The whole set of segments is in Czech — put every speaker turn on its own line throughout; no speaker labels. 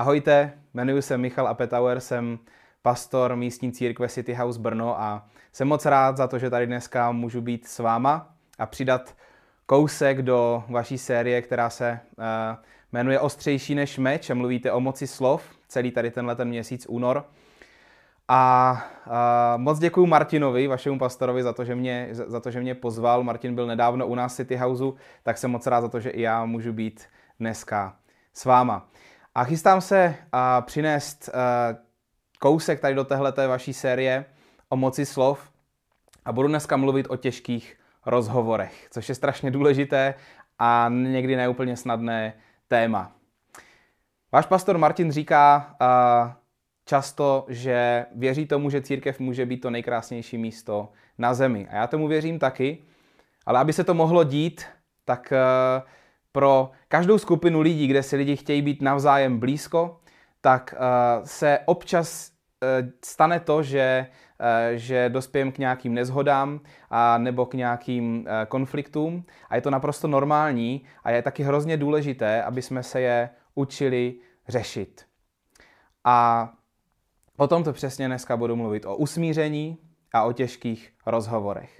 Ahojte, jmenuji se Michal Apetauer, jsem pastor místní církve City House Brno a jsem moc rád za to, že tady dneska můžu být s váma a přidat kousek do vaší série, která se uh, jmenuje Ostřejší než meč a mluvíte o moci slov, celý tady tenhle ten měsíc únor. A uh, moc děkuji Martinovi, vašemu pastorovi, za to, že mě, za to, že mě pozval. Martin byl nedávno u nás v City Houseu, tak jsem moc rád za to, že i já můžu být dneska s váma. A chystám se uh, přinést uh, kousek tady do téhleté vaší série o moci slov a budu dneska mluvit o těžkých rozhovorech, což je strašně důležité a někdy neúplně snadné téma. Váš pastor Martin říká uh, často, že věří tomu, že církev může být to nejkrásnější místo na zemi. A já tomu věřím taky, ale aby se to mohlo dít, tak pro každou skupinu lidí, kde si lidi chtějí být navzájem blízko, tak uh, se občas uh, stane to, že, uh, že dospějem k nějakým nezhodám a nebo k nějakým konfliktům a je to naprosto normální a je taky hrozně důležité, aby jsme se je učili řešit. A o tomto přesně dneska budu mluvit, o usmíření a o těžkých rozhovorech.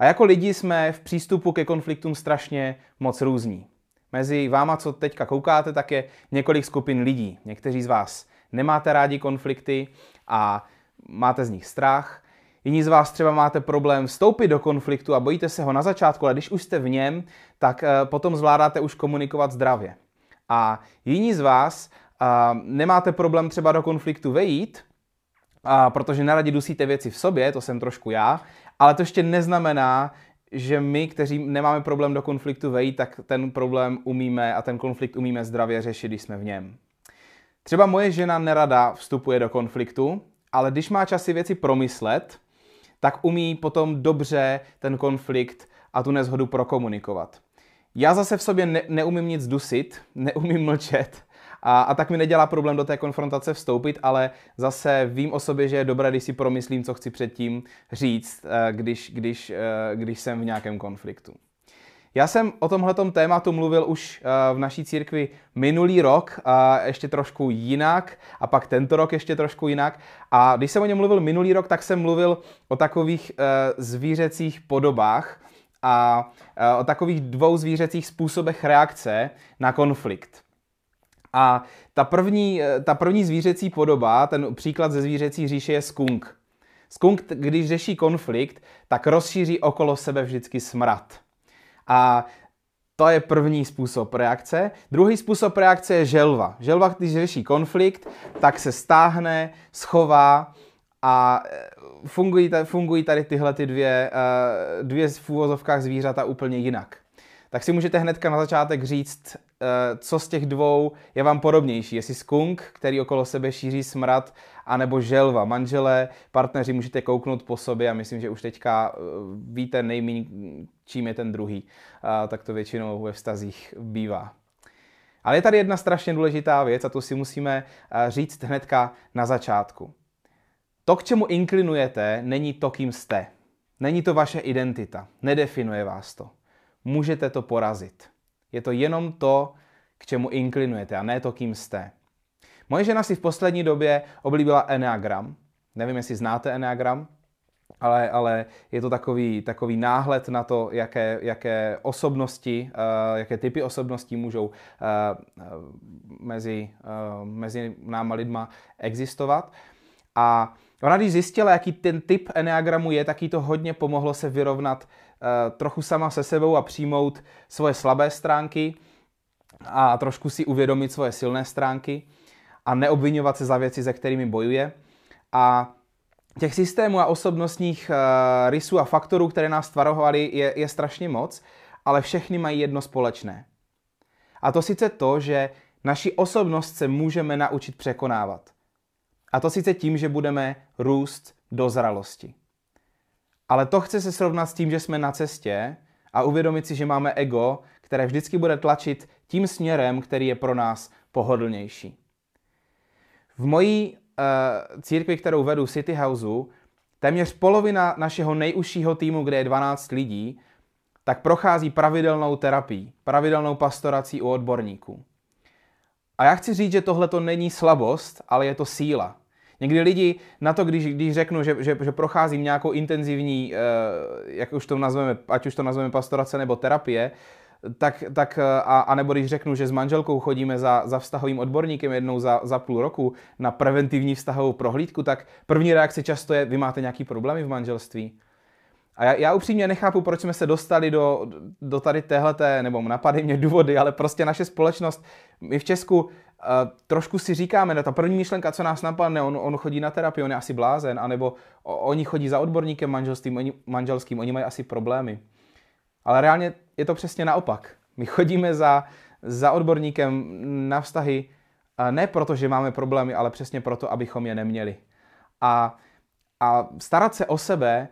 A jako lidi jsme v přístupu ke konfliktům strašně moc různí. Mezi váma, co teďka koukáte, tak je několik skupin lidí. Někteří z vás nemáte rádi konflikty a máte z nich strach. Jiní z vás třeba máte problém vstoupit do konfliktu a bojíte se ho na začátku, ale když už jste v něm, tak eh, potom zvládáte už komunikovat zdravě. A jiní z vás eh, nemáte problém třeba do konfliktu vejít, a protože neradi dusíte věci v sobě, to jsem trošku já, ale to ještě neznamená, že my, kteří nemáme problém do konfliktu vejít, tak ten problém umíme a ten konflikt umíme zdravě řešit, když jsme v něm. Třeba moje žena nerada vstupuje do konfliktu, ale když má čas si věci promyslet, tak umí potom dobře ten konflikt a tu nezhodu prokomunikovat. Já zase v sobě ne, neumím nic dusit, neumím mlčet a, a tak mi nedělá problém do té konfrontace vstoupit, ale zase vím o sobě, že je dobré, když si promyslím, co chci předtím říct, eh, když, když, eh, když jsem v nějakém konfliktu. Já jsem o tomhletom tématu mluvil už eh, v naší církvi minulý rok, ještě trošku jinak, a pak tento rok ještě trošku jinak. A když jsem o něm mluvil minulý rok, tak jsem mluvil o takových zvířecích podobách a o takových dvou zvířecích způsobech reakce na konflikt. A ta první, ta první zvířecí podoba, ten příklad ze zvířecí říše je skunk. Skunk, když řeší konflikt, tak rozšíří okolo sebe vždycky smrad. A to je první způsob reakce. Druhý způsob reakce je želva. Želva, když řeší konflikt, tak se stáhne, schová a eh, fungují, fungují tady tyhle ty dvě, eh, dvě v úvozovkách zvířata úplně jinak tak si můžete hnedka na začátek říct, co z těch dvou je vám podobnější. Jestli skunk, který okolo sebe šíří smrad, anebo želva. Manželé, partneři můžete kouknout po sobě a myslím, že už teďka eh, víte nejméně, čím je ten druhý. Tak to většinou ve vztazích bývá. Ale je tady jedna strašně důležitá věc a to si musíme eh, říct hnedka na začátku. To, k čemu inklinujete, není to, kým jste. Není to vaše identita. Nedefinuje vás to můžete to porazit. Je to jenom to, k čemu inklinujete a ne to, kým jste. Moje žena si v poslední době oblíbila Enneagram. Nevím, jestli znáte Enneagram, ale, ale je to takový, takový náhled na to, jaké, jaké osobnosti, uh, jaké typy osobností můžou uh, mezi, uh, mezi náma lidma existovat. A ona, když zjistila, jaký ten typ Enneagramu je, tak jí to hodně pomohlo se vyrovnat trochu sama se sebou a přijmout svoje slabé stránky a trošku si uvědomit svoje silné stránky a neobvinovat se za věci, ze kterými bojuje. A těch systémů a osobnostních uh, rysů a faktorů, které nás tvarovaly, je, je strašně moc, ale všechny mají jedno společné. A to sice to, že naši osobnost se můžeme naučit překonávat. A to sice tím, že budeme růst do zralosti. Ale to chce se srovnat s tím, že jsme na cestě a uvědomit si, že máme ego, které vždycky bude tlačit tím směrem, který je pro nás pohodlnější. V mojí uh, církvi, kterou vedu City Houseu, téměř polovina našeho nejužšího týmu, kde je 12 lidí, tak prochází pravidelnou terapii, pravidelnou pastorací u odborníků. A já chci říct, že tohle to není slabost, ale je to síla. Někdy lidi na to, když, když řeknu, že, že, že procházím nějakou intenzivní, eh, jak už to nazveme, ať už to nazveme pastorace nebo terapie, tak, tak eh, a, a nebo když řeknu, že s manželkou chodíme za, za vztahovým odborníkem jednou za, za půl roku na preventivní vztahovou prohlídku, tak první reakce často je, vy máte nějaký problémy v manželství. A já, já upřímně nechápu, proč jsme se dostali do, do tady téhleté, nebo napadají mě důvody, ale prostě naše společnost, my v Česku trošku si říkáme, no ta první myšlenka, co nás napadne, on, on chodí na terapii, on je asi blázen, anebo oni chodí za odborníkem manželským, oni, manželským, oni mají asi problémy. Ale reálně je to přesně naopak. My chodíme za, za odborníkem na vztahy ne proto, že máme problémy, ale přesně proto, abychom je neměli. A, a starat se o sebe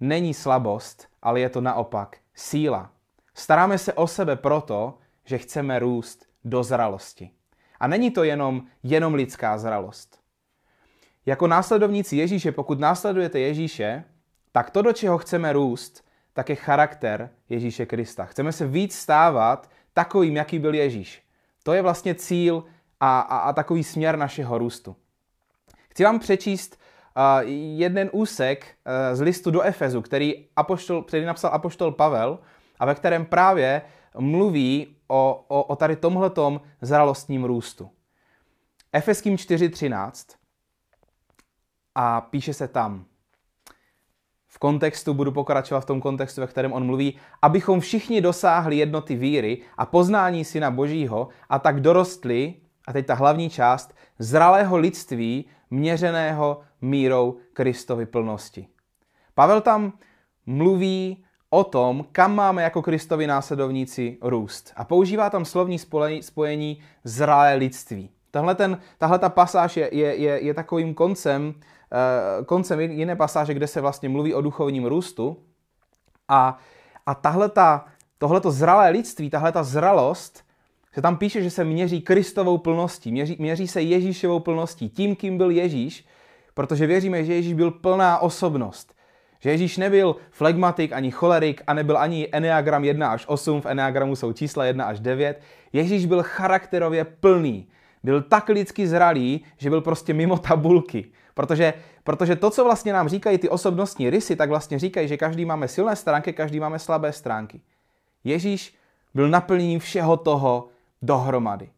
není slabost, ale je to naopak síla. Staráme se o sebe proto, že chceme růst do zralosti. A není to jenom, jenom lidská zralost. Jako následovníci Ježíše, pokud následujete Ježíše, tak to, do čeho chceme růst, tak je charakter Ježíše Krista. Chceme se víc stávat takovým, jaký byl Ježíš. To je vlastně cíl a, a, a takový směr našeho růstu. Chci vám přečíst uh, jeden úsek uh, z listu do Efezu, který, apoštol, který napsal apoštol Pavel a ve kterém právě mluví o, o, o tady tomhletom zralostním růstu. Efeským 4.13 a píše se tam v kontextu, budu pokračovat v tom kontextu, ve kterém on mluví, abychom všichni dosáhli jednoty víry a poznání Syna Božího a tak dorostli, a teď ta hlavní část, zralého lidství měřeného mírou Kristovy plnosti. Pavel tam mluví o tom, kam máme jako Kristovi následovníci růst. A používá tam slovní spojení zralé lidství. Tahle, ten, tahle ta pasáž je, je, je, je takovým koncem, uh, koncem jiné pasáže, kde se vlastně mluví o duchovním růstu. A, a tahleta, tohleto zralé lidství, tahle ta zralost, se tam píše, že se měří Kristovou plností, měří, měří se Ježíšovou plností, tím, kým byl Ježíš, protože věříme, že Ježíš byl plná osobnost. Že Ježíš nebyl flegmatik ani cholerik a nebyl ani Enneagram 1 až 8, v Enneagramu jsou čísla 1 až 9. Ježíš byl charakterově plný. Byl tak lidsky zralý, že byl prostě mimo tabulky. Protože, protože to, co vlastně nám říkají ty osobnostní rysy, tak vlastně říkají, že každý máme silné stránky, každý máme slabé stránky. Ježíš byl naplněním všeho toho dohromady.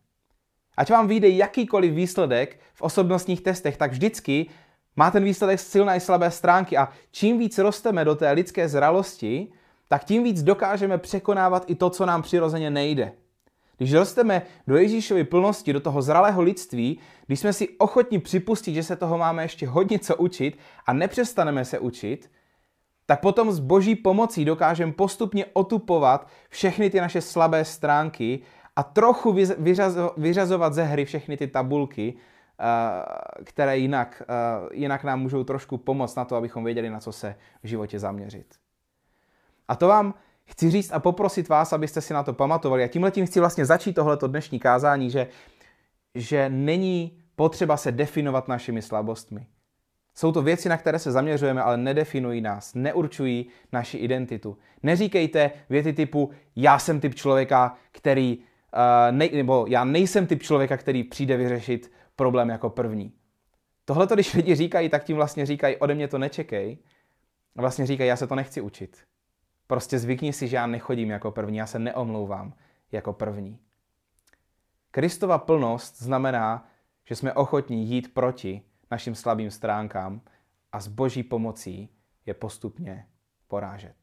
Ať vám vyjde jakýkoliv výsledek v osobnostních testech, tak vždycky má ten výsledek silné i slabé stránky a čím víc rosteme do té lidské zralosti, tak tím víc dokážeme překonávat i to, co nám přirozeně nejde. Když rosteme do Ježíšovy plnosti, do toho zralého lidství, když jsme si ochotni připustit, že se toho máme ještě hodně co učit a nepřestaneme se učit, tak potom s boží pomocí dokážeme postupně otupovat všechny ty naše slabé stránky a trochu vyřazovat ze hry všechny ty tabulky, které jinak, eh, jinak nám můžou trošku pomoct na to, abychom věděli, na co se v životě zaměřit. A to vám chci říct a poprosit vás, abyste si na to pamatovali. A tímhle tím chci vlastně začít tohleto dnešní kázání, že, že není potřeba se definovat našimi slabostmi. Jsou to věci, na které se zaměřujeme, ale nedefinují nás, neurčují naši identitu. Neříkejte věty typu já jsem typ člověka, který, uh, ne, nebo já nejsem typ člověka, který přijde vyřešit problém jako první. Tohle, když lidi říkají, tak tím vlastně říkají, ode mě to nečekej. A vlastně říkají, já se to nechci učit. Prostě zvykni si, že já nechodím jako první, já se neomlouvám jako první. Kristova plnost znamená, že jsme ochotní jít proti našim slabým stránkám a s boží pomocí je postupně porážet.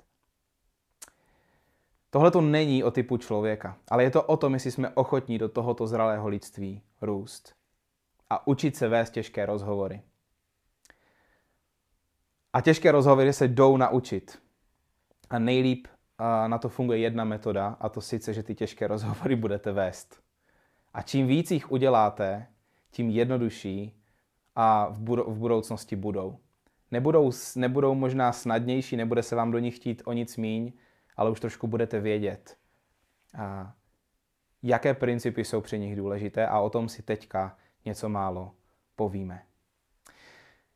Tohle to není o typu člověka, ale je to o tom, jestli jsme ochotní do tohoto zralého lidství růst a učit se vést těžké rozhovory. A těžké rozhovory se jdou naučit. A nejlíp na to funguje jedna metoda, a to sice, že ty těžké rozhovory budete vést. A čím víc jich uděláte, tím jednodušší a v, budou, v budoucnosti budou. Nebudou, nebudou možná snadnější, nebude se vám do nich chtít o nic míň, ale už trošku budete vědět, a jaké principy jsou při nich důležité a o tom si teďka něco málo povíme.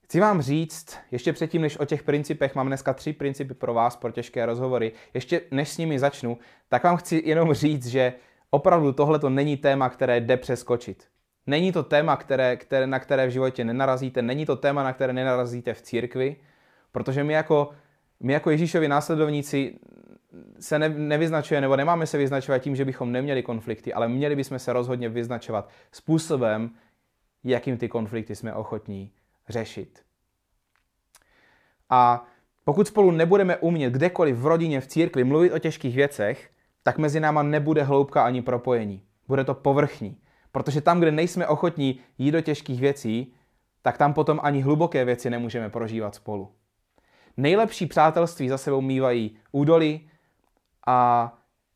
Chci vám říct, ještě předtím, než o těch principech, mám dneska tři principy pro vás pro těžké rozhovory. Ještě než s nimi začnu, tak vám chci jenom říct, že opravdu tohle to není téma, které jde přeskočit. Není to téma, které, které, na které v životě nenarazíte, není to téma, na které nenarazíte v církvi, protože my jako, my jako Ježíšovi následovníci se ne, nevyznačuje, nebo nemáme se vyznačovat tím, že bychom neměli konflikty, ale měli bychom se rozhodně vyznačovat způsobem, jakým ty konflikty jsme ochotní řešit. A pokud spolu nebudeme umět kdekoliv v rodině, v církvi mluvit o těžkých věcech, tak mezi náma nebude hloubka ani propojení. Bude to povrchní. Protože tam, kde nejsme ochotní jít do těžkých věcí, tak tam potom ani hluboké věci nemůžeme prožívat spolu. Nejlepší přátelství za sebou mývají údoly a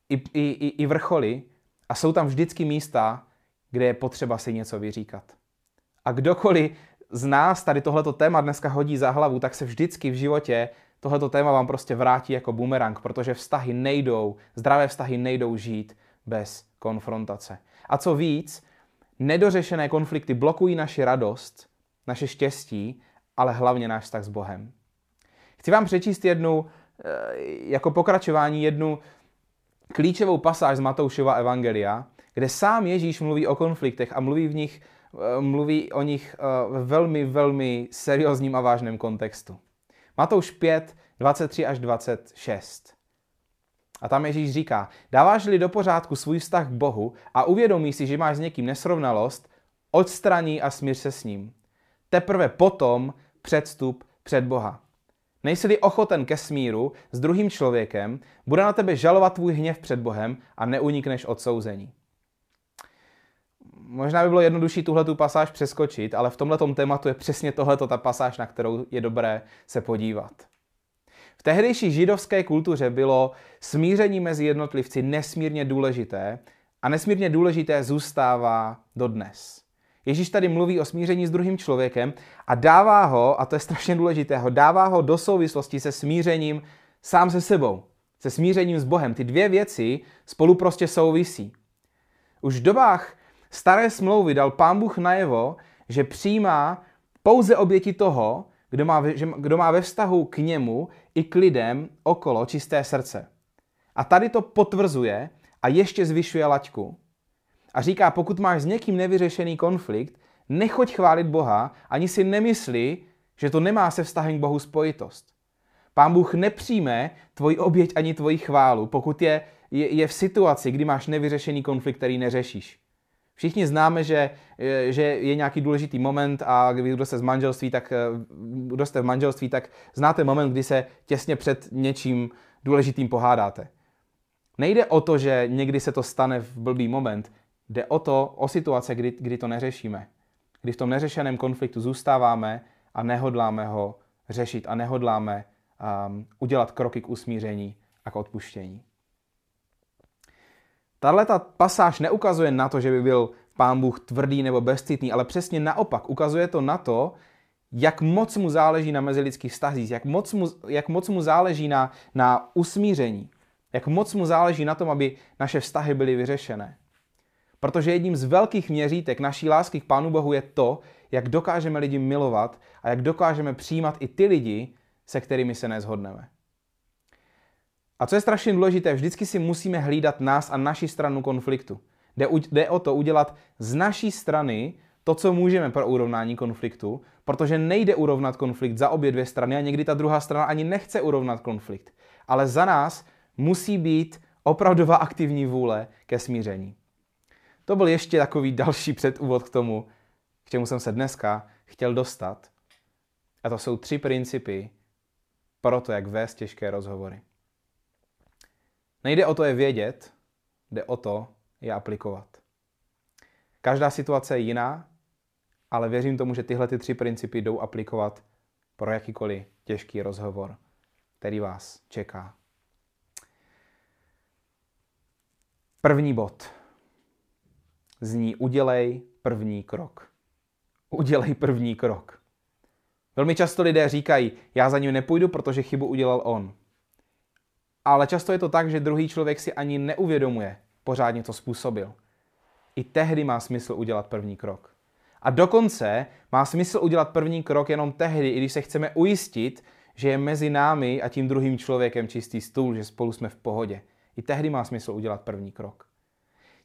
i, i, i, i vrcholy a jsou tam vždycky místa, kde je potřeba si něco vyříkat. A kdokoliv z nás tady tohleto téma dneska hodí za hlavu, tak se vždycky v životě tohleto téma vám prostě vrátí jako bumerang, protože vztahy nejdou, zdravé vztahy nejdou žít bez konfrontace. A co víc, nedořešené konflikty blokují naši radost, naše štěstí, ale hlavně náš vztah s Bohem. Chci vám přečíst jednu, eh, jako pokračování, jednu klíčovou pasáž z Matoušova Evangelia, kde sám Ježíš mluví o konfliktech a mluví v nich mluví o nich eh, ve velmi, velmi seriózním a vážném kontextu. Matouš 5, 23 až 26. A tam Ježíš říká, dáváš-li do pořádku svůj vztah k Bohu a uvědomí si, že máš s někým nesrovnalost, odstraní a smíř se s ním. Teprve potom předstup před Boha. Nejsi-li ochoten ke smíru s druhým člověkem, bude na tebe žalovat tvůj hněv před Bohem a neunikneš odsouzení možná by bylo jednodušší tuhle tu pasáž přeskočit, ale v tomhle tématu je přesně tohleto ta pasáž, na kterou je dobré se podívat. V tehdejší židovské kultuře bylo smíření mezi jednotlivci nesmírně důležité a nesmírně důležité zůstává dodnes. Ježíš tady mluví o smíření s druhým člověkem a dává ho, a to je strašně důležité, ho dává ho do souvislosti se smířením sám se sebou, se smířením s Bohem. Ty dvě věci spolu prostě souvisí. Už v dobách staré smlouvy dal pán Bůh najevo, že přijímá pouze oběti toho, kdo má, kdo má ve vztahu k němu i k lidem okolo čisté srdce. A tady to potvrzuje a ještě zvyšuje laťku. A říká, pokud máš s někým nevyřešený konflikt, nechoď chválit Boha, ani si nemyslí, že to nemá se vztahem k Bohu spojitost. Pán Bůh nepřijme tvoji oběť ani tvoji chválu, pokud je, je, je v situaci, kdy máš nevyřešený konflikt, který neřešíš. Všichni známe, že, že je nějaký důležitý moment a kdo jste z manželství, tak kdo jste v manželství, tak znáte moment, kdy se těsně před něčím důležitým pohádáte. Nejde o to, že někdy se to stane v blbý moment, jde o to, o situace, kdy, kdy to neřešíme. Kdy v tom neřešeném konfliktu zůstáváme a nehodláme ho řešit a nehodláme um, udělat kroky k usmíření a k odpuštění. Tahle ta pasáž neukazuje na to, že by byl pán Bůh tvrdý nebo bezcitný, ale přesně naopak ukazuje to na to, jak moc mu záleží na mezilidských vztazích, jak moc mu, jak moc mu záleží na, na usmíření, jak moc mu záleží na tom, aby naše vztahy byly vyřešené. Protože jedním z velkých měřítek naší lásky k Pánu Bohu je to, jak dokážeme lidi milovat a jak dokážeme přijímat i ty lidi, se kterými se nezhodneme. A co je strašně důležité, vždycky si musíme hlídat nás a naši stranu konfliktu. Jde, jde o to udělat z naší strany to, co můžeme pro urovnání konfliktu, protože nejde urovnat konflikt za obě dvě strany a někdy ta druhá strana ani nechce urovnat konflikt. Ale za nás musí být opravdová aktivní vůle ke smíření. To byl ještě takový další předúvod k tomu, k čemu jsem se dneska chtěl dostat. A to jsou tři principy pro to, jak vést těžké rozhovory. Nejde o to je vědět, jde o to je aplikovat. Každá situace je jiná, ale věřím tomu, že tyhle ty tři principy jdou aplikovat pro jakýkoliv těžký rozhovor, který vás čeká. První bod zní udělej první krok. Udělej první krok. Velmi často lidé říkají, já za ním nepůjdu, protože chybu udělal on ale často je to tak, že druhý člověk si ani neuvědomuje pořádně, co způsobil. I tehdy má smysl udělat první krok. A dokonce má smysl udělat první krok jenom tehdy, i když se chceme ujistit, že je mezi námi a tím druhým člověkem čistý stůl, že spolu jsme v pohodě. I tehdy má smysl udělat první krok.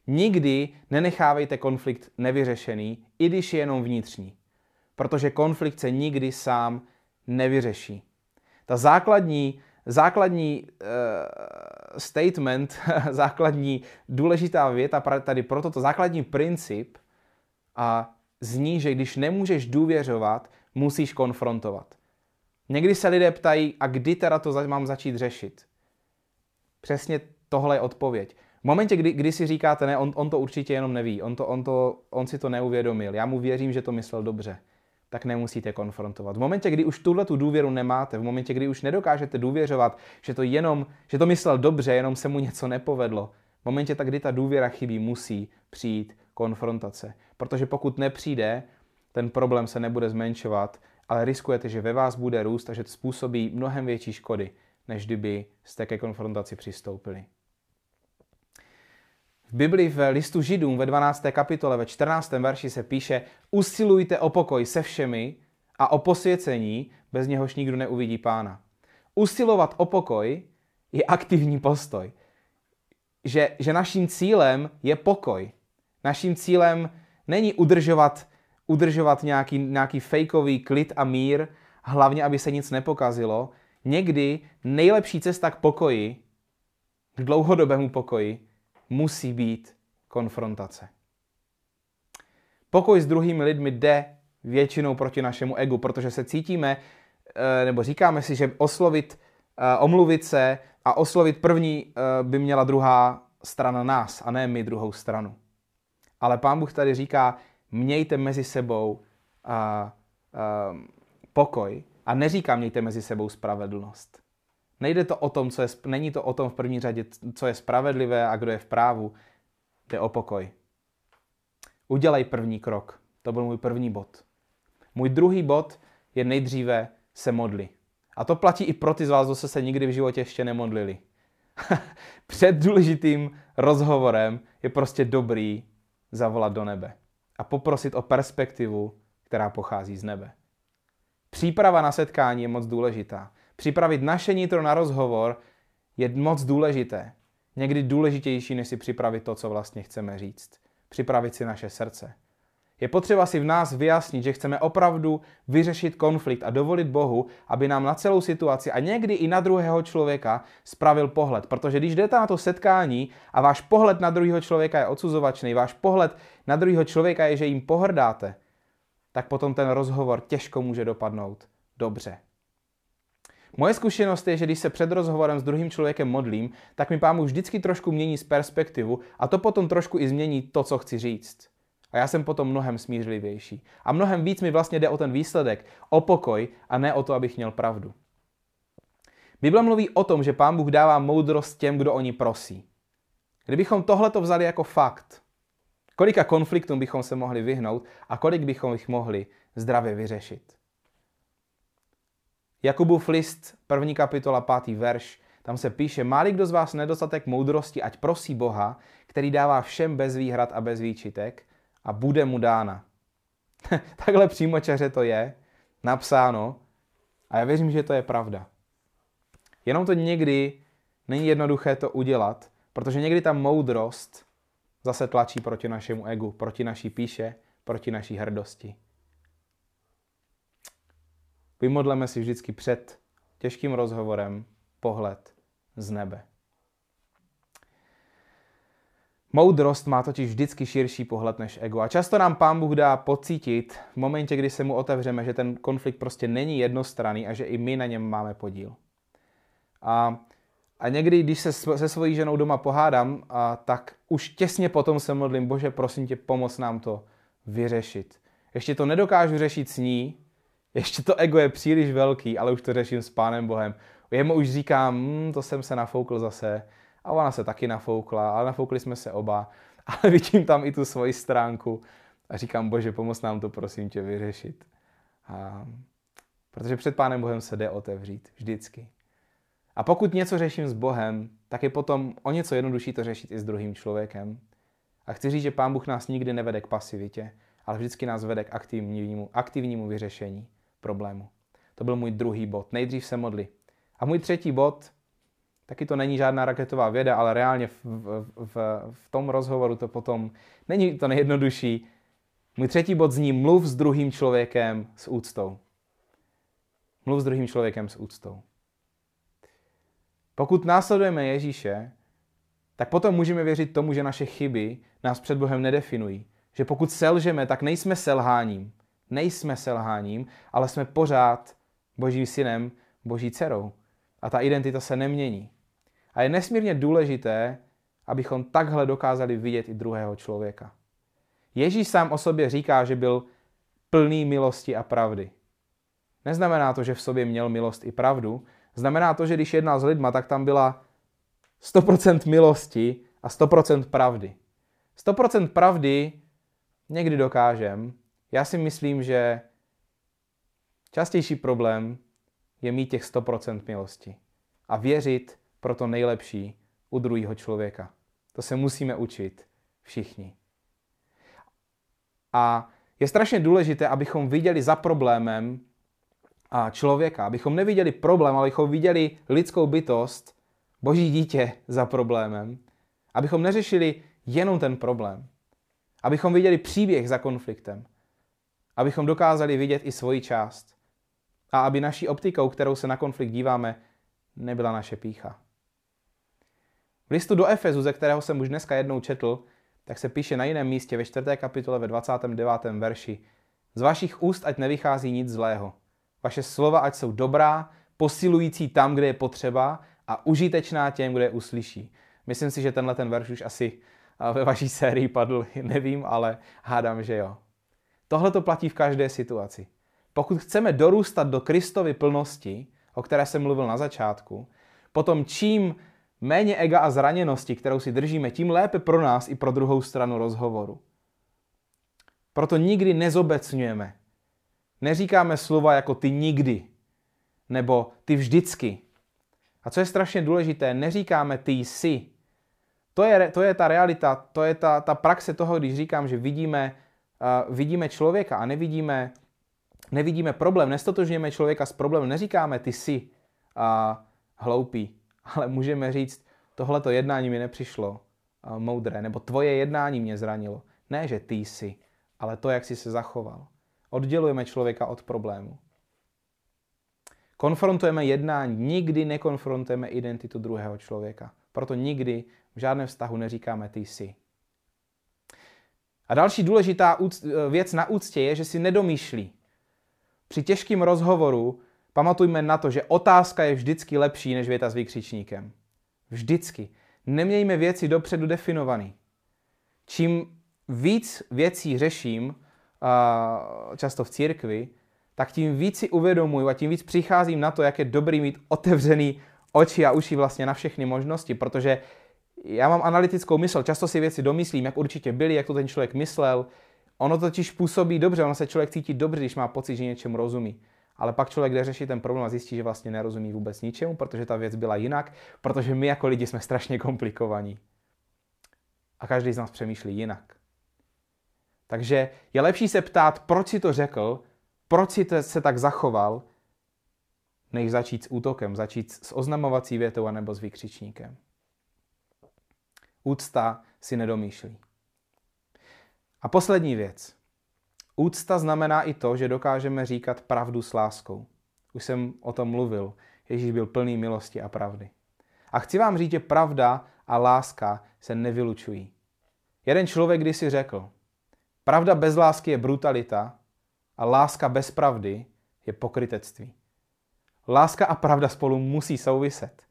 Nikdy nenechávejte konflikt nevyřešený, i když je jenom vnitřní. Protože konflikt se nikdy sám nevyřeší. Ta základní, základní uh, statement, základní důležitá věta tady pro toto základní princip a zní, že když nemůžeš důvěřovat, musíš konfrontovat. Někdy se lidé ptají, a kdy teda to mám začít řešit? Přesně tohle je odpověď. V momentě, kdy, kdy si říkáte, ne, on, on to určitě jenom neví, on, to, on, to, on si to neuvědomil, já mu věřím, že to myslel dobře, tak nemusíte konfrontovat. V momentě, kdy už tuhle tu důvěru nemáte, v momentě, kdy už nedokážete důvěřovat, že to jenom, že to myslel dobře, jenom se mu něco nepovedlo, v momentě, tak, kdy ta důvěra chybí, musí přijít konfrontace. Protože pokud nepřijde, ten problém se nebude zmenšovat, ale riskujete, že ve vás bude růst a že to způsobí mnohem větší škody, než kdyby jste ke konfrontaci přistoupili. V Biblii v listu Židům ve 12. kapitole ve 14. verši se píše Usilujte o pokoj se všemi a o posvěcení, bez něhož nikdo neuvidí pána. Usilovat o pokoj je aktivní postoj. Že, že naším cílem je pokoj. Naším cílem není udržovat, udržovat nějaký, nějaký fejkový klid a mír, hlavně, aby se nic nepokazilo. Někdy nejlepší cesta k pokoji, k dlouhodobému pokoji, musí být konfrontace. Pokoj s druhými lidmi jde většinou proti našemu egu, protože se cítíme, eh, nebo říkáme si, že oslovit, eh, omluvit se a oslovit první eh, by měla druhá strana nás a ne my druhou stranu. Ale pán Bůh tady říká, mějte mezi sebou pokoj a neříká mějte mezi sebou spravedlnost. Nejde to o tom, co je, není to o tom v první řadě, co je spravedlivé a kdo je v právu. Jde o pokoj. Udělej první krok. To byl můj první bod. Můj druhý bod je nejdříve se modli. A to platí i pro ty z vás, kdo se nikdy v životě ještě nemodlili. Před důležitým rozhovorem je prostě dobrý zavolat do nebe a poprosit o perspektivu, která pochází z nebe. Příprava na setkání je moc důležitá. Připravit naše nitro na rozhovor je moc důležité. Někdy důležitější, než si připravit to, co vlastně chceme říct. Připravit si naše srdce. Je potřeba si v nás vyjasnit, že chceme opravdu vyřešit konflikt a dovolit Bohu, aby nám na celou situaci a někdy i na druhého člověka spravil pohled. Protože když jdete na to setkání a váš pohled na druhého člověka je odsuzovačný, váš pohled na druhého člověka je, že jim pohrdáte, tak potom ten rozhovor těžko může dopadnout dobře. Moje zkušenost je, že když se před rozhovorem s druhým člověkem modlím, tak mi pán vždycky trošku mění z perspektivu a to potom trošku i změní to, co chci říct. A já jsem potom mnohem smířlivější. A mnohem víc mi vlastně jde o ten výsledek, o pokoj a ne o to, abych měl pravdu. Bible mluví o tom, že pán Bůh dává moudrost těm, kdo oni prosí. Kdybychom tohle to vzali jako fakt, kolika konfliktům bychom se mohli vyhnout a kolik bychom jich mohli zdravě vyřešit. Jakubův list, první kapitola, pátý verš, tam se píše, máli kdo z vás nedostatek moudrosti, ať prosí Boha, který dává všem bez výhrad a bez výčitek a bude mu dána. Takhle přímočaře to je, napsáno a já věřím, že to je pravda. Jenom to někdy není jednoduché to udělat, protože někdy ta moudrost zase tlačí proti našemu egu, proti naší píše, proti naší hrdosti. Vymodleme si vždycky před těžkým rozhovorem pohled z nebe. Moudrost má totiž vždycky širší pohled než ego. A často nám Pán Bůh dá pocítit v momentě, kdy se mu otevřeme, že ten konflikt prostě není jednostranný a že i my na něm máme podíl. A, a někdy, když se se svojí ženou doma pohádám, a, tak už těsně potom se modlím, Bože, prosím tě, pomoz nám to vyřešit. Ještě to nedokážu řešit s ní, ještě to ego je příliš velký, ale už to řeším s Pánem Bohem. Jemu už říkám, hm, to jsem se nafoukl zase. A ona se taky nafoukla, ale nafoukli jsme se oba. Ale vidím tam i tu svoji stránku a říkám, bože, pomoz nám to prosím tě vyřešit. A, protože před Pánem Bohem se jde otevřít, vždycky. A pokud něco řeším s Bohem, tak je potom o něco jednodušší to řešit i s druhým člověkem. A chci říct, že Pán Bůh nás nikdy nevede k pasivitě, ale vždycky nás vede k aktivnímu, aktivnímu vyřešení problému. To byl můj druhý bod. Nejdřív se modli. A můj třetí bod, Taky to není žádná raketová věda, ale reálně v, v, v, v tom rozhovoru to potom není to nejjednodušší. Můj třetí bod zní mluv s druhým člověkem s úctou. Mluv s druhým člověkem s úctou. Pokud následujeme Ježíše, tak potom můžeme věřit tomu, že naše chyby nás před Bohem nedefinují. Že pokud selžeme, tak nejsme selháním. Nejsme selháním, ale jsme pořád Božím synem, Boží dcerou. A ta identita se nemění. A je nesmírně důležité, abychom takhle dokázali vidět i druhého člověka. Ježíš sám o sobě říká, že byl plný milosti a pravdy. Neznamená to, že v sobě měl milost i pravdu. Znamená to, že když jednal s lidma, tak tam byla 100% milosti a 100% pravdy. 100% pravdy někdy dokážem. Já si myslím, že častější problém je mít těch 100% milosti a věřit pro to nejlepší u druhého člověka. To se musíme učit všichni. A je strašně důležité, abychom viděli za problémem člověka, abychom neviděli problém, ale abychom viděli lidskou bytost, boží dítě za problémem, abychom neřešili jenom ten problém, abychom viděli příběh za konfliktem, abychom dokázali vidět i svoji část a aby naší optikou, kterou se na konflikt díváme, nebyla naše pícha. V listu do Efezu, ze kterého jsem už dneska jednou četl, tak se píše na jiném místě ve 4. kapitole ve 29. verši Z vašich úst ať nevychází nic zlého. Vaše slova ať jsou dobrá, posilující tam, kde je potřeba a užitečná těm, kde je uslyší. Myslím si, že tenhle ten verš už asi ve vaší sérii padl, nevím, ale hádám, že jo. Tohle to platí v každé situaci. Pokud chceme dorůstat do Kristovy plnosti, o které jsem mluvil na začátku, potom čím méně ega a zraněnosti, kterou si držíme, tím lépe pro nás i pro druhou stranu rozhovoru. Proto nikdy nezobecňujeme. Neříkáme slova jako ty nikdy, nebo ty vždycky. A co je strašně důležité, neříkáme ty jsi. To je, to je ta realita, to je ta, ta praxe toho, když říkám, že vidíme, vidíme člověka a nevidíme, nevidíme problém, nestotožňujeme člověka s problémem, neříkáme ty jsi uh, hloupý, ale můžeme říct, tohleto jednání mi nepřišlo uh, moudré, nebo tvoje jednání mě zranilo. Ne, že ty jsi, ale to, jak jsi se zachoval. Oddělujeme člověka od problému. Konfrontujeme jednání, nikdy nekonfrontujeme identitu druhého člověka. Proto nikdy v žádném vztahu neříkáme ty jsi. A další důležitá věc na úctě je, že si nedomýšlí. Při těžkém rozhovoru pamatujme na to, že otázka je vždycky lepší než věta s vykřičníkem. Vždycky. Nemějme věci dopředu definovaný. Čím víc věcí řeším, často v církvi, tak tím víc si uvědomuju a tím víc přicházím na to, jak je dobrý mít otevřený oči a uši vlastně na všechny možnosti, protože já mám analytickou mysl, často si věci domyslím, jak určitě byly, jak to ten člověk myslel. Ono totiž působí dobře, ono se člověk cítí dobře, když má pocit, že něčemu rozumí. Ale pak člověk jde řešit ten problém a zjistí, že vlastně nerozumí vůbec ničemu, protože ta věc byla jinak, protože my jako lidi jsme strašně komplikovaní. A každý z nás přemýšlí jinak. Takže je lepší se ptát, proč si to řekl, proč si se tak zachoval, než začít s útokem, začít s oznamovací větou anebo s vykřičníkem. Úcta si nedomýšlí. A poslední věc. Úcta znamená i to, že dokážeme říkat pravdu s láskou. Už jsem o tom mluvil. Ježíš byl plný milosti a pravdy. A chci vám říct, že pravda a láska se nevylučují. Jeden člověk když si řekl, pravda bez lásky je brutalita a láska bez pravdy je pokrytectví. Láska a pravda spolu musí souviset.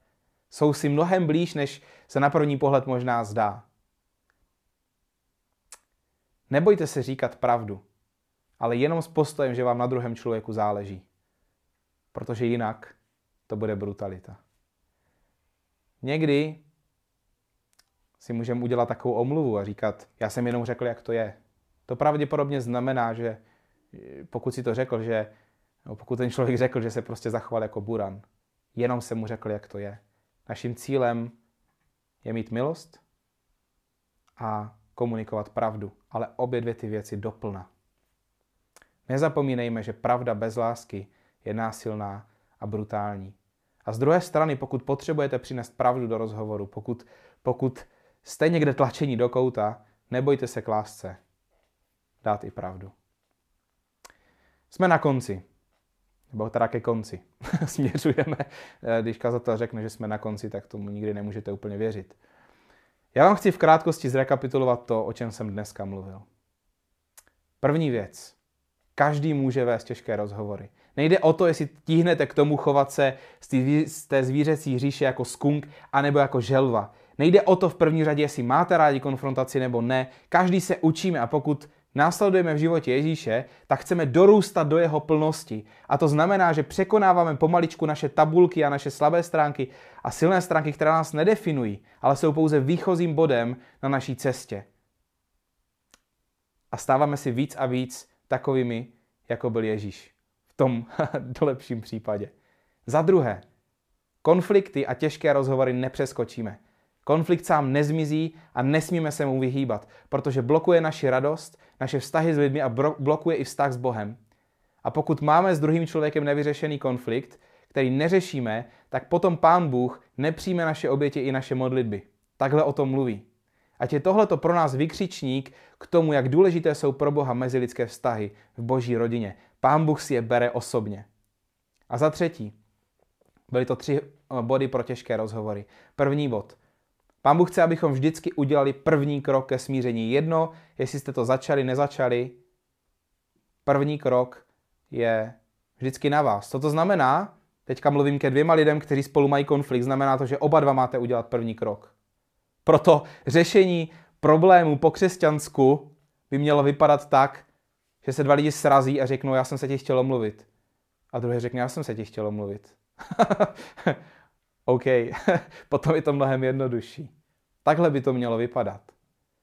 Jsou si mnohem blíž, než se na první pohled možná zdá. Nebojte se říkat pravdu, ale jenom s postojem, že vám na druhém člověku záleží. Protože jinak to bude brutalita. Někdy si můžeme udělat takovou omluvu a říkat, já jsem jenom řekl, jak to je. To pravděpodobně znamená, že pokud si to řekl, že no, pokud ten člověk řekl, že se prostě zachoval jako buran, jenom jsem mu řekl, jak to je. Naším cílem je mít milost a komunikovat pravdu, ale obě dvě ty věci doplna. Nezapomínejme, že pravda bez lásky je násilná a brutální. A z druhé strany, pokud potřebujete přinést pravdu do rozhovoru, pokud, pokud jste někde tlačení do kouta, nebojte se k lásce dát i pravdu. Jsme na konci. Nebo teda ke konci. Směřujeme. Když kazatel řekne, že jsme na konci, tak tomu nikdy nemůžete úplně věřit. Já vám chci v krátkosti zrekapitulovat to, o čem jsem dneska mluvil. První věc. Každý může vést těžké rozhovory. Nejde o to, jestli tíhnete k tomu chovat se z té zvířecí říše jako skunk anebo jako želva. Nejde o to v první řadě, jestli máte rádi konfrontaci nebo ne. Každý se učíme a pokud následujeme v životě Ježíše, tak chceme dorůstat do jeho plnosti. A to znamená, že překonáváme pomaličku naše tabulky a naše slabé stránky a silné stránky, které nás nedefinují, ale jsou pouze výchozím bodem na naší cestě. A stáváme si víc a víc takovými, jako byl Ježíš. V tom dolepším případě. Za druhé, konflikty a těžké rozhovory nepřeskočíme. Konflikt sám nezmizí a nesmíme se mu vyhýbat, protože blokuje naši radost, naše vztahy s lidmi a blokuje i vztah s Bohem. A pokud máme s druhým člověkem nevyřešený konflikt, který neřešíme, tak potom Pán Bůh nepřijme naše oběti i naše modlitby. Takhle o tom mluví. Ať je tohleto pro nás vykřičník k tomu, jak důležité jsou pro Boha mezilidské vztahy v boží rodině. Pán Bůh si je bere osobně. A za třetí, byly to tři body pro těžké rozhovory. První bod. Pán Bůh chce, abychom vždycky udělali první krok ke smíření. Jedno, jestli jste to začali, nezačali, první krok je vždycky na vás. Co to znamená? Teďka mluvím ke dvěma lidem, kteří spolu mají konflikt. Znamená to, že oba dva máte udělat první krok. Proto řešení problémů po křesťansku by mělo vypadat tak, že se dva lidi srazí a řeknou, já jsem se ti chtěl omluvit. A druhý řekne, já jsem se ti chtěl omluvit. OK, potom je to mnohem jednodušší. Takhle by to mělo vypadat.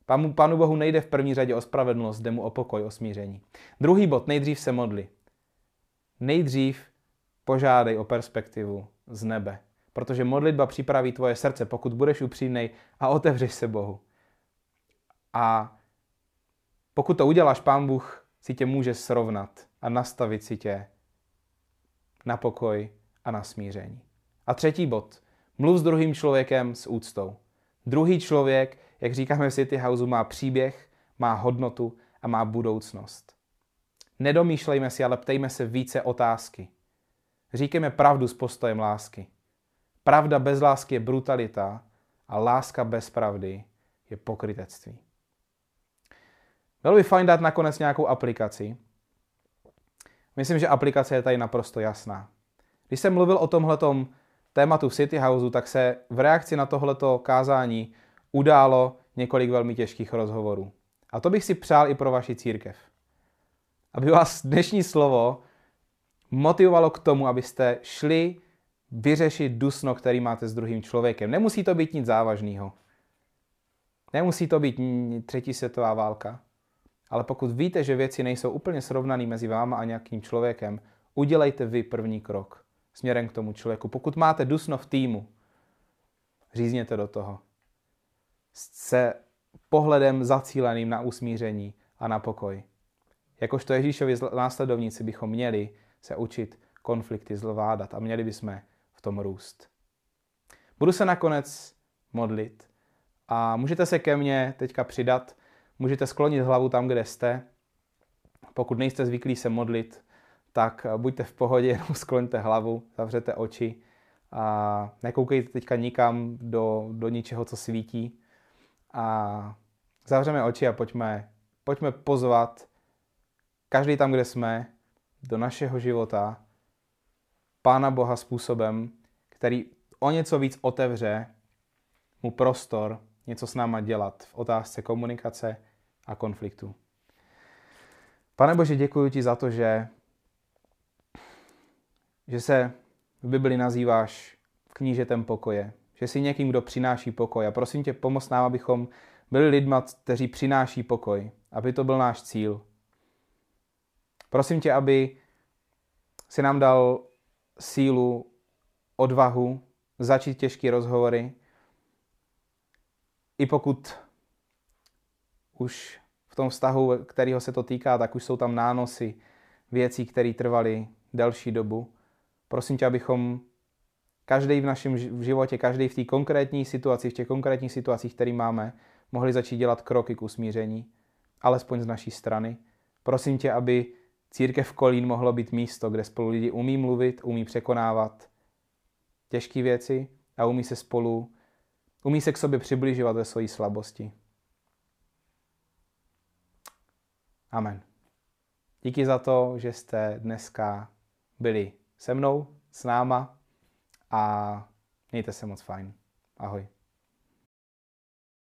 Pánu, Pánu Bohu nejde v první řadě o spravedlnost, jde mu o pokoj, o smíření. Druhý bod, nejdřív se modli. Nejdřív požádej o perspektivu z nebe. Protože modlitba připraví tvoje srdce, pokud budeš upřímnej a otevřeš se Bohu. A pokud to uděláš, Pán Bůh si tě může srovnat a nastavit si tě na pokoj a na smíření. A třetí bod. Mluv s druhým člověkem s úctou. Druhý člověk, jak říkáme v City Houseu, má příběh, má hodnotu a má budoucnost. Nedomýšlejme si, ale ptejme se více otázky. Říkejme pravdu s postojem lásky. Pravda bez lásky je brutalita a láska bez pravdy je pokrytectví. Bylo by fajn dát nakonec nějakou aplikaci. Myslím, že aplikace je tady naprosto jasná. Když jsem mluvil o tomhletom tématu City Houseu, tak se v reakci na tohleto kázání událo několik velmi těžkých rozhovorů. A to bych si přál i pro vaši církev. Aby vás dnešní slovo motivovalo k tomu, abyste šli vyřešit dusno, který máte s druhým člověkem. Nemusí to být nic závažného. Nemusí to být třetí světová válka. Ale pokud víte, že věci nejsou úplně srovnané mezi váma a nějakým člověkem, udělejte vy první krok směrem k tomu člověku. Pokud máte dusno v týmu, řízněte do toho. Se pohledem zacíleným na usmíření a na pokoj. Jakožto Ježíšovi následovníci bychom měli se učit konflikty zvládat a měli bychom v tom růst. Budu se nakonec modlit a můžete se ke mně teďka přidat, můžete sklonit hlavu tam, kde jste. Pokud nejste zvyklí se modlit, tak buďte v pohodě, jenom skloňte hlavu, zavřete oči a nekoukejte teďka nikam do, do ničeho, co svítí. A zavřeme oči a pojďme, pojďme pozvat každý tam, kde jsme, do našeho života Pána Boha způsobem, který o něco víc otevře mu prostor něco s náma dělat v otázce komunikace a konfliktu. Pane Bože, děkuji ti za to, že, že se v Bibli nazýváš knížetem pokoje, že jsi někým, kdo přináší pokoj. A prosím tě, pomoz nám, abychom byli lidma, kteří přináší pokoj, aby to byl náš cíl. Prosím tě, aby si nám dal sílu, odvahu začít těžké rozhovory, i pokud už v tom vztahu, kterého se to týká, tak už jsou tam nánosy věcí, které trvaly delší dobu. Prosím tě, abychom každý v našem životě, každý v té konkrétní situaci, v těch konkrétních situacích, které máme, mohli začít dělat kroky k usmíření, alespoň z naší strany. Prosím tě, aby církev Kolín mohlo být místo, kde spolu lidi umí mluvit, umí překonávat těžké věci a umí se spolu, umí se k sobě přibližovat ve své slabosti. Amen. Díky za to, že jste dneska byli se mnou, s náma a mějte se moc fajn. Ahoj.